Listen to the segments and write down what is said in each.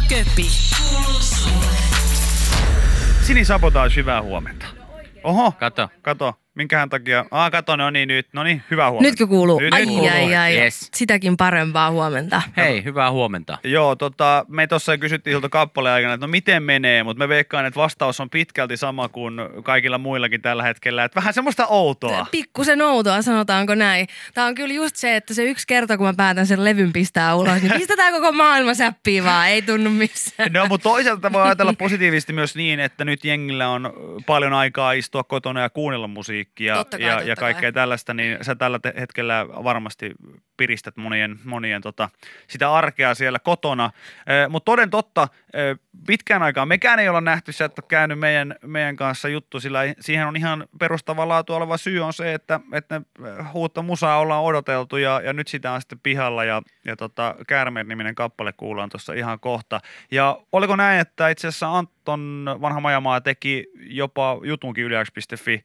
ja Köpi. Sini Sabotage, hyvää huomenta. Oho, Kato. kato. Minkähän takia? Ah, kato, no niin nyt. No niin, hyvää huomenta. Nytkö kuuluu? Nyt, ai, nyt kuuluu. ai, ai, Yes. Sitäkin parempaa huomenta. Hei, hyvää huomenta. Joo, tota, me tuossa kysyttiin siltä kappaleen aikana, että no miten menee, mutta me veikkaan, että vastaus on pitkälti sama kuin kaikilla muillakin tällä hetkellä. Että vähän semmoista outoa. Pikkusen outoa, sanotaanko näin. Tämä on kyllä just se, että se yksi kerta, kun mä päätän sen levyn pistää ulos, niin pistetään koko maailma säppiin vaan, ei tunnu missään. No, mutta toisaalta voi ajatella positiivisesti myös niin, että nyt jengillä on paljon aikaa istua kotona ja kuunnella musiikkia Totta kai, ja, totta ja kaikkea kai. tällaista, niin sä tällä hetkellä varmasti piristät monien, monien tota, sitä arkea siellä kotona. Mutta toden totta, pitkään aikaa mekään ei olla nähty, sä et ole käynyt meidän, meidän kanssa juttu, sillä siihen on ihan perustavaa laatua oleva syy on se, että, että eh, uutta musaa ollaan odoteltu ja, ja nyt sitä on sitten pihalla ja, ja tota, Käärmeet-niminen kappale kuullaan tuossa ihan kohta. Ja oliko näin, että itse asiassa Anton Vanha Majamaa teki jopa jutunkin yliaks.fi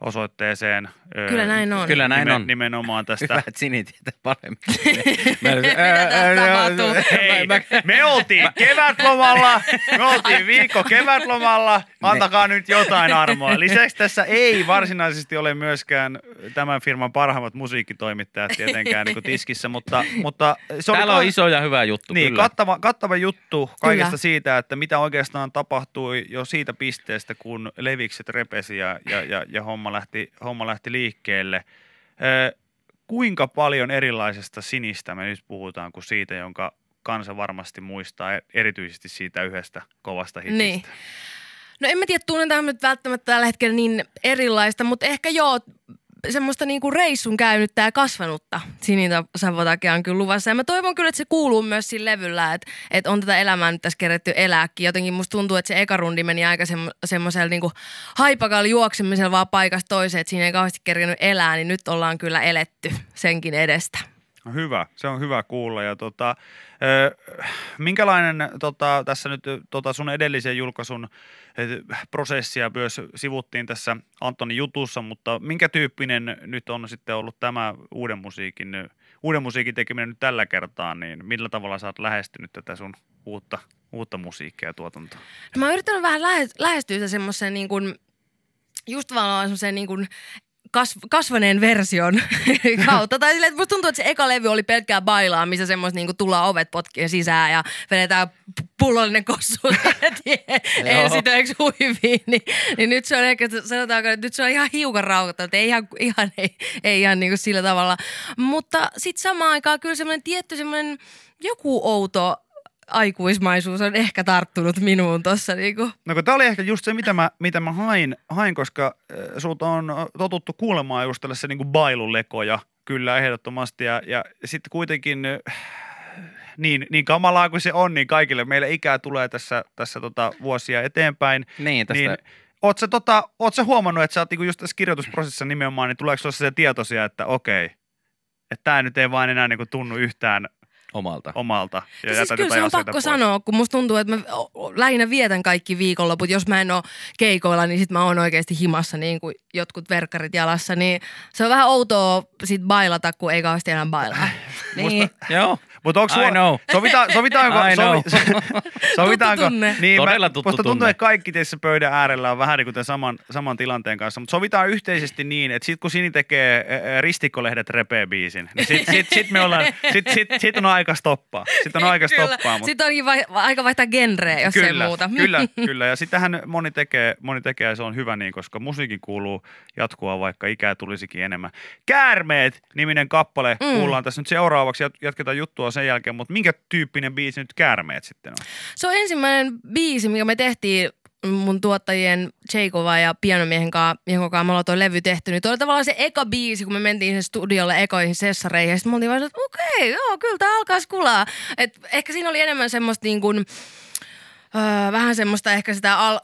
osoitteeseen. Kyllä näin on. Kyllä näin nimen- on. Nimenomaan tästä. Hyvä, että Sini tietää paremmin. Mä- Mitä tapahtuu? Hei, me oltiin kevätlomalla, me oltiin viikko kevätlomalla, antakaa nyt jotain armoa. Lisäksi tässä ei varsinaisesti ole myöskään tämän firman parhaimmat musiikkitoimittajat tietenkään niin kuin tiskissä, mutta, mutta se oli Täällä on ka- iso ja hyvä juttu, niin, kyllä. kattava, kattava juttu kaikesta Kyllä. siitä, että mitä oikeastaan tapahtui jo siitä pisteestä, kun levikset repesi ja, ja, ja, ja homma, lähti, homma lähti liikkeelle. Ö, kuinka paljon erilaisesta sinistä me nyt puhutaan kuin siitä, jonka kansa varmasti muistaa, e- erityisesti siitä yhdestä kovasta hitistä. Niin. No en mä tiedä, tunnetaanko nyt välttämättä tällä hetkellä niin erilaista, mutta ehkä joo, semmoista niinku reissun käynyttä ja kasvanutta Sinitä Savotakia on kyllä luvassa. Ja mä toivon kyllä, että se kuuluu myös siinä levyllä, että, että on tätä elämää nyt tässä keretty elääkin. Jotenkin musta tuntuu, että se eka rundi meni aika semmo- semmoisella niinku haipakalla juoksemisella vaan paikasta toiseen, että siinä ei kauheasti kerännyt elää, niin nyt ollaan kyllä eletty senkin edestä. No hyvä, se on hyvä kuulla. Ja tota, ö, minkälainen tota, tässä nyt tota sun edellisen julkaisun ö, prosessia myös sivuttiin tässä Antonin jutussa, mutta minkä tyyppinen nyt on sitten ollut tämä uuden musiikin, uuden musiikin tekeminen nyt tällä kertaa, niin millä tavalla sä oot lähestynyt tätä sun uutta, uutta musiikkia ja tuotantoa? No mä oon yrittänyt vähän lähe- lähestyä semmoiseen niin kuin, just vaan semmoiseen niin kuin kasv- kasvaneen version kautta. Tai silleen, että musta tuntuu, että se eka levy oli pelkkää bailaa, missä semmoista niin kuin tullaan ovet potkien sisään ja vedetään pullollinen kossu ensitöiksi huiviin. Niin, niin, nyt se on ehkä, sanotaanko, että nyt se on ihan hiukan rauhoittanut, ei ihan, ihan, ei, ei ihan niin kuin sillä tavalla. Mutta sitten samaan aikaan kyllä semmoinen tietty semmoinen joku outo aikuismaisuus on ehkä tarttunut minuun tuossa niinku. No kun tämä oli ehkä just se, mitä mä, mitä mä hain, hain koska äh, sulta on totuttu kuulemaan just tällaisia niin bailulekoja, kyllä ehdottomasti. Ja, ja sitten kuitenkin äh, niin, niin kamalaa kuin se on, niin kaikille meille ikää tulee tässä, tässä tota vuosia eteenpäin. Niin, tästä Niin, oot sä, tota, oot sä huomannut, että sä oot niinku just tässä kirjoitusprosessissa nimenomaan, niin tuleeko sulla se tietoisia, että okei, että tämä nyt ei vaan enää niinku tunnu yhtään omalta. omalta. Ja, Ja siis kyllä se on pakko pois. sanoa, kun musta tuntuu, että mä lähinnä vietän kaikki viikonloput. Jos mä en ole keikoilla, niin sit mä oon oikeasti himassa niin kuin jotkut verkkarit jalassa. Niin se on vähän outoa sit bailata, kun ei kauheasti enää bailaa. Niin, joo. Mutta onko sulla, know. sovita, sovitaanko, I know. sovitaanko, tunne. niin Todella tuttu musta tuntuu, tunne. että kaikki tässä pöydän äärellä on vähän niin kuin tämän saman, saman tilanteen kanssa, mutta sovitaan yhteisesti niin, että sit kun Sini tekee ristikkolehdet repee biisin, niin sit, sit, sit, me ollaan, sit, sit, sit on aika stoppaa. Sit on aika stoppaa. Mutta Sitten onkin vai, aika vaihtaa genreä, jos kyllä, ei muuta. Kyllä, kyllä. Ja sitähän moni tekee, moni tekee ja se on hyvä niin, koska musiikin kuuluu jatkua, vaikka ikää tulisikin enemmän. Käärmeet niminen kappale mm. kuullaan tässä nyt seuraavaksi. Jat- Jatketaan juttua sen jälkeen, mutta minkä tyyppinen biisi nyt Käärmeet sitten on? Se on ensimmäinen biisi, mikä me tehtiin mun tuottajien Cheikova ja pianomiehen kanssa, jonka kanssa me ollaan toi levy tehty. Niin oli tavallaan se eka biisi, kun me mentiin sen studiolle ekoihin sessareihin. Ja sitten me oltiin vaan, että okei, joo, kyllä tää alkaa skulaa. Et ehkä siinä oli enemmän semmoista niin kuin, Öö, vähän semmoista ehkä sitä al,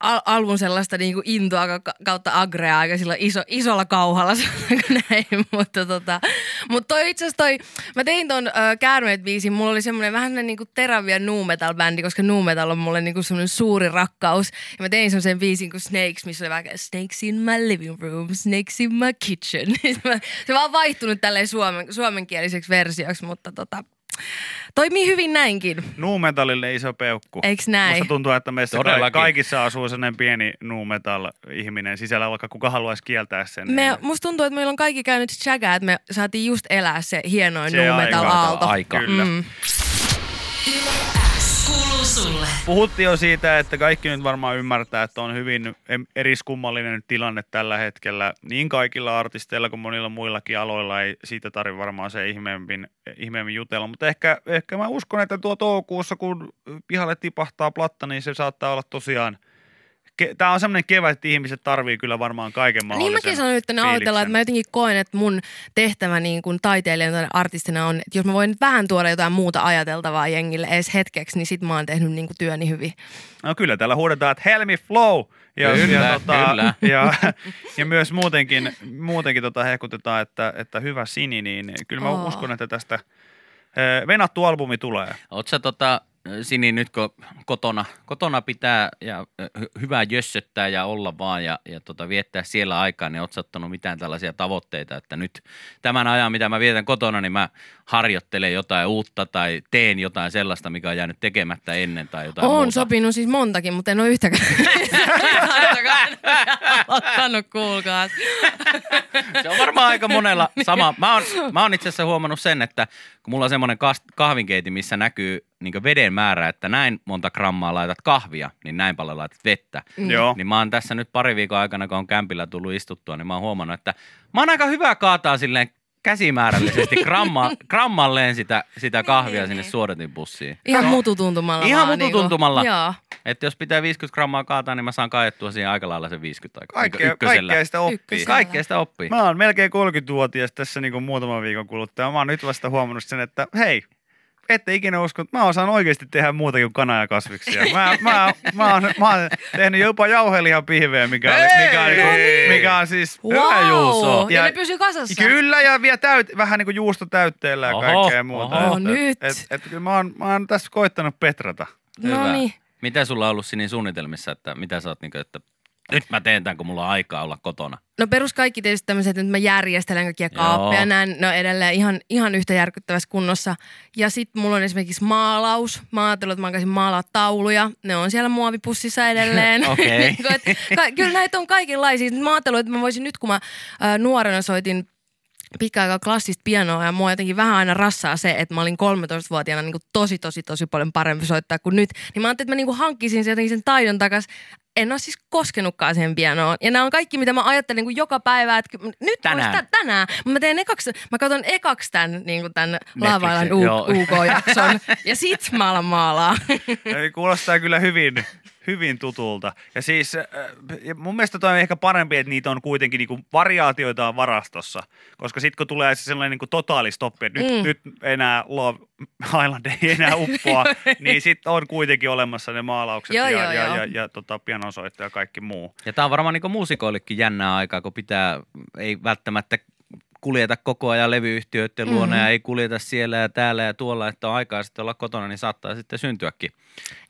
al, alun sellaista niinku intoa ka- kautta agrea aika sillä iso, isolla kauhalla näin, mutta tota, mut toi itse asiassa toi, mä tein ton öö, Käärmeet biisin, mulla oli semmoinen vähän semmoinen niinku teräviä nu metal bändi, koska nu metal on mulle niinku semmoinen suuri rakkaus. Ja mä tein semmoisen biisin kuin Snakes, missä oli vähän Snakes in my living room, Snakes in my kitchen. se vaan vaihtunut tälleen suomen, suomenkieliseksi versioksi, mutta tota, toimii hyvin näinkin. Nuumetallille iso peukku. Eiks näin? Musta tuntuu, että meissä Todellakin. kaikissa asuu sellainen pieni nuumetall-ihminen sisällä, vaikka kuka haluaisi kieltää sen. Me, niin- musta tuntuu, että meillä on kaikki käynyt chagaa, että me saatiin just elää se hienoin Se nu metal aika. Aika. Kyllä. Mm. Sulle. Puhuttiin jo siitä, että kaikki nyt varmaan ymmärtää, että on hyvin eriskummallinen tilanne tällä hetkellä. Niin kaikilla artisteilla kuin monilla muillakin aloilla ei siitä tarvitse varmaan se ihmeemmin, ihmeemmin jutella. Mutta ehkä, ehkä mä uskon, että tuo toukokuussa, kun pihalle tipahtaa platta, niin se saattaa olla tosiaan Tämä on semmoinen kevät, että ihmiset tarvii kyllä varmaan kaiken Niin mahdollisen mäkin sanon nyt tänne fiiliksen. aloitella, että mä jotenkin koen, että mun tehtävä niin kuin taiteilijana tai artistina on, että jos mä voin nyt vähän tuoda jotain muuta ajateltavaa jengille edes hetkeksi, niin sit mä oon tehnyt niin kuin työni hyvin. No kyllä, täällä huudetaan, että Helmi Flow. Ja, Kyllä, ja, tota, kyllä. ja, ja myös muutenkin, muutenkin tota hehkutetaan, että, että hyvä Sini, niin kyllä mä Oo. uskon, että tästä eh, venattu albumi tulee. Sä tota, Sini, nyt kun kotona, kotona pitää ja hy- hyvä jössöttää ja olla vaan ja, ja tota, viettää siellä aikaa, niin oot sä ottanut mitään tällaisia tavoitteita, että nyt tämän ajan, mitä mä vietän kotona, niin mä harjoittelen jotain uutta tai teen jotain sellaista, mikä on jäänyt tekemättä ennen tai jotain Oon muuta. sopinut siis montakin, mutta en ole yhtäkään ottanut, kuulkaas. Se on varmaan aika monella sama. Mä oon, mä oon itse asiassa huomannut sen, että kun mulla on semmoinen kahvinkeiti, missä näkyy niin veden määrä, että näin monta grammaa laitat kahvia, niin näin paljon laitat vettä. Mm. Joo. Niin mä oon tässä nyt pari viikon aikana, kun on kämpillä tullut istuttua, niin mä oon huomannut, että mä oon aika hyvä kaataa silleen käsimäärällisesti gramma, grammalleen sitä, sitä kahvia sinne suodatinpussiin. Ihan mututuntumalla Ihan vaan, mututuntumalla. Niinku, joo. Että jos pitää 50 grammaa kaataa, niin mä saan kaettua siihen aika lailla sen 50 aikaa. Kaikkea, kaikkea sitä oppii. Ykkösellä. Kaikkea sitä oppii. Mä oon melkein 30-vuotias tässä niin muutaman viikon kuluttua. Mä oon nyt vasta huomannut sen, että hei, ette ikinä usko, että mä osaan oikeasti tehdä muuta kuin kana- ja kasviksia. Mä, mä, mä, oon, mä oon tehnyt jopa jauhelihan pihveä, mikä, oli, mikä, on, niin mikä on siis Wow. Juuso. Ja, Ja- ne pysyy kasassa. Kyllä, ja vielä täyt, vähän niin kuin juusto täytteellä ja Oho, kaikkea muuta. oho. Et- Nyt. Et, et, kyllä mä oon, mä oon tässä koittanut petrata. No niin. Mitä sulla on ollut siinä suunnitelmissa, että mitä sä oot niin kuin, että nyt mä teen tämän, kun mulla on aikaa olla kotona? No perus kaikki tietysti tämmöiset, että nyt mä järjestelen kaikkia kaappeja, näin, no edelleen ihan, ihan yhtä järkyttävässä kunnossa. Ja sitten mulla on esimerkiksi maalaus. Mä ajattelin, että mä alkaisin maalaa tauluja. Ne on siellä muovipussissa edelleen. Okei. Et ka- kyllä näitä on kaikenlaisia. Mä ajattelin, että mä voisin nyt, kun mä ää, nuorena soitin pitkä aikaa klassista pianoa ja mua jotenkin vähän aina rassaa se, että mä olin 13-vuotiaana niin tosi, tosi, tosi paljon parempi soittaa kuin nyt. Niin mä ajattelin, että mä niin hankkisin sen, jotenkin sen taidon takas. En ole siis koskenutkaan siihen pianoon. Ja nämä on kaikki, mitä mä ajattelen niin joka päivä, että nyt Tänään. Tä- tänään. Mä teen ekaksi, mä katson ekaksi tämän, niin tämän Laavailan joo. UK-jakson. ja sit mä alan maalaa. Ei, Kuulostaa kyllä hyvin, hyvin tutulta. Ja siis äh, ja mun mielestä toi on ehkä parempi, että niitä on kuitenkin niinku variaatioita on varastossa. Koska sitten kun tulee se sellainen niinku totaalistoppi, että nyt, Mm. nyt enää Love Island ei enää uppoa, niin sitten on kuitenkin olemassa ne maalaukset Joo, ja, joo, ja, joo. ja, ja tota, pianosoitto ja kaikki muu. Ja tämä on varmaan niin muusikoillekin jännää aikaa, kun pitää, ei välttämättä kuljeta koko ajan levyyhtiöiden luona Mhm. ja ei kuljeta siellä ja täällä ja tuolla, että on aikaa sitten olla kotona, niin saattaa sitten syntyäkin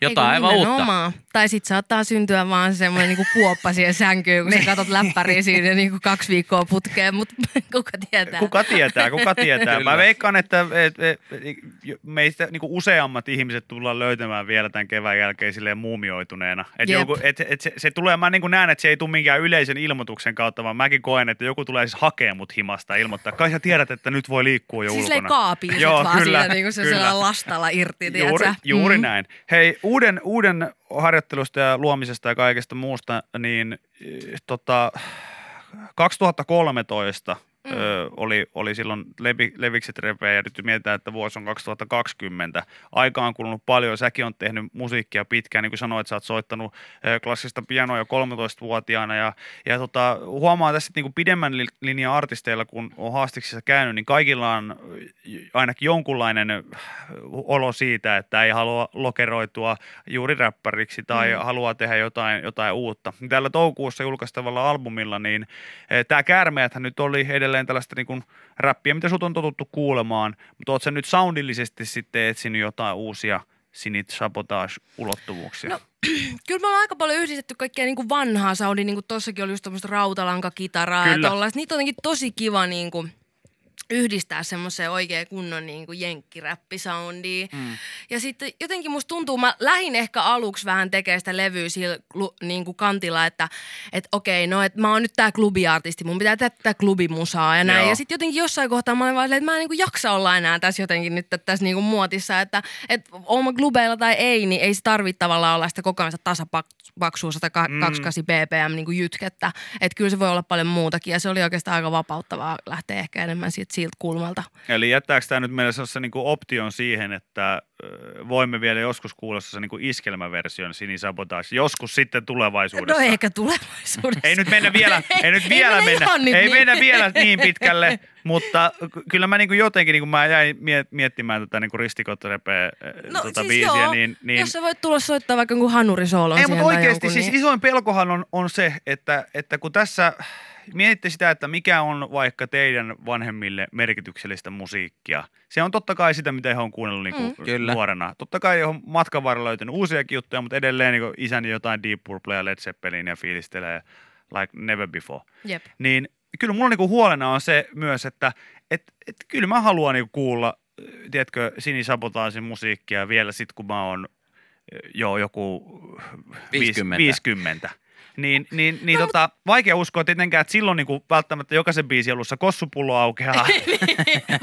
jotain aivan uutta. Tai sit saattaa syntyä vaan semmoinen niinku kuoppa siihen sänkyyn, kun sä katot läppäriä siinä niinku kaksi viikkoa putkeen, mutta kuka tietää. Kuka tietää, kuka tietää. Kyllä. Mä veikkaan, että et, et, et, meistä niin useammat ihmiset tullaan löytämään vielä tämän kevään jälkeen silleen muumioituneena. Et Jep. joku, et, et se, se, tulee, mä niin näen, että se ei tule minkään yleisen ilmoituksen kautta, vaan mäkin koen, että joku tulee siis hakea mut himasta ilmoittaa. Kai sä tiedät, että nyt voi liikkua jo Siis ulkona. kaapiiset Joo, vaan kyllä, siinä niinku se kyllä. lastalla irti, Juuri, tiedätkö? juuri Mm. näin. Hei, uuden, uuden harjoittelusta ja luomisesta ja kaikesta muusta, niin eh, tota, 2013 mm. ö, oli, oli silloin levi, levikset repeä ja nyt mietitään, että vuosi on 2020. Aika on kulunut paljon, säkin on tehnyt musiikkia pitkään, niin kuin sanoit, sä oot soittanut ö, klassista pianoa jo 13-vuotiaana ja, ja tota, huomaa tässä, että niin kuin pidemmän li- linjan artisteilla, kun on haastiksissa käynyt, niin kaikilla on ainakin jonkunlainen ö, olo siitä, että ei halua lokeroitua juuri räppäriksi tai mm. haluaa tehdä jotain, jotain uutta. Tällä toukokuussa julkaistavalla albumilla, niin tämä Käärmeethän nyt oli edelleen tällaista niin kuin räppiä, mitä sut on totuttu kuulemaan, mutta oot sä nyt soundillisesti sitten etsinyt jotain uusia sinit sabotage-ulottuvuuksia? No, Kyllä me ollaan aika paljon yhdistetty kaikkea niin kuin vanhaa soundia, niin kuin tossakin oli just tämmöistä rautalankakitaraa Kyllä. ja tollaista. Niitä on jotenkin tosi kiva niin kuin yhdistää semmoiseen oikein kunnon niin kuin jenkkiräppisoundiin. Mm. Ja sitten jotenkin musta tuntuu, mä lähin ehkä aluksi vähän tekemään sitä levyä sillä niin kuin kantilla, että et okei, no että mä oon nyt tää klubiartisti, mun pitää tehdä tätä klubimusaa ja näin. Joo. Ja sitten jotenkin jossain kohtaa mä olin vaan että mä en niin kuin jaksa olla enää tässä jotenkin nyt tässä niin kuin muotissa, että et oon mä klubeilla tai ei, niin ei se tarvitse tavallaan olla sitä koko ajan tasapaksua 128 mm. BPM niin kuin jytkettä. Että kyllä se voi olla paljon muutakin ja se oli oikeastaan aika vapauttavaa lähteä ehkä enemmän siitä siltä kulmalta. Eli jättääkö tämä nyt meille sellaisen niin option siihen, että voimme vielä joskus kuulla se niin iskelmäversion sinisabotaasi, joskus sitten tulevaisuudessa. No ehkä tulevaisuudessa. ei nyt mennä vielä, ei nyt vielä ei mennä, mennä ei niin. mennä vielä niin pitkälle, mutta kyllä mä niin kuin jotenkin, niin kuin mä jäin miettimään tätä niin ristikottarepeä no, tota siis biisiä, joo. niin, niin... Jos sä voit tulla soittaa vaikka jonkun hanurisoolon Ei, mutta oikeasti jonkun, siis niin... isoin pelkohan on, on se, että, että kun tässä mietitte sitä, että mikä on vaikka teidän vanhemmille merkityksellistä musiikkia. Se on totta kai sitä, mitä he on kuunnellut niin kuin mm. Kyllä. nuorena. Totta kai on matkan varrella löytynyt uusiakin juttuja, mutta edelleen niin isäni jotain Deep Purple ja Led Zeppelin ja fiilistelee like never before. Yep. Niin kyllä mulla niin huolena on se myös, että et, et kyllä mä haluan niin kuulla, tiedätkö, Sini Sabotaasin musiikkia vielä sit, kun mä oon jo joku 50. 50 niin, niin, niin no, tota, vaikea uskoa tietenkään, että silloin niin kuin välttämättä jokaisen biisin alussa kossupullo aukeaa.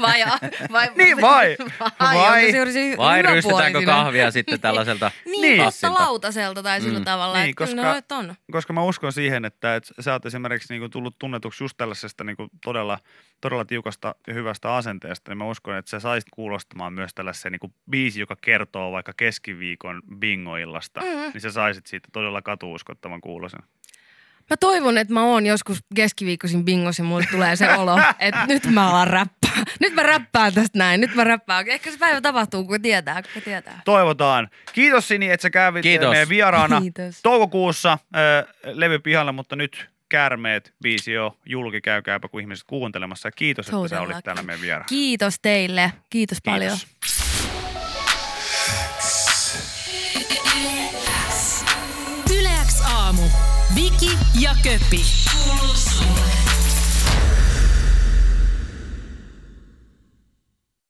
vai, vai, niin vai, vai, vai, vai rystytäänkö kahvia sitten tällaiselta Niin, niin. lautaselta tai sillä mm. tavalla, niin, koska, no, että on. koska mä uskon siihen, että, että sä oot esimerkiksi niin kuin tullut tunnetuksi just tällaisesta niin kuin todella, todella tiukasta ja hyvästä asenteesta, niin mä uskon, että sä saisit kuulostamaan myös tällaisen niin kuin biisi, joka kertoo vaikka keskiviikon bingoillasta, mm. niin sä saisit siitä todella katuuskottavan kuulosen. Mä toivon, että mä oon joskus keskiviikkoisin bingos ja mulle tulee se olo, että nyt mä alan räppää. Nyt mä räppään tästä näin, nyt mä räppään. Ehkä se päivä tapahtuu, kun tietää, kun tietää. Toivotaan. Kiitos Sini, että sä kävit Kiitos. meidän vieraana Kiitos. toukokuussa äh, levypihalla, mutta nyt Kärmeet biisi jo julki, käykääpä kun ihmiset kuuntelemassa. Kiitos, Todellakin. että sä olit täällä meidän vieraana. Kiitos teille. Kiitos, Kiitos. paljon. Viki ja Köppi. Kuuluu sulle.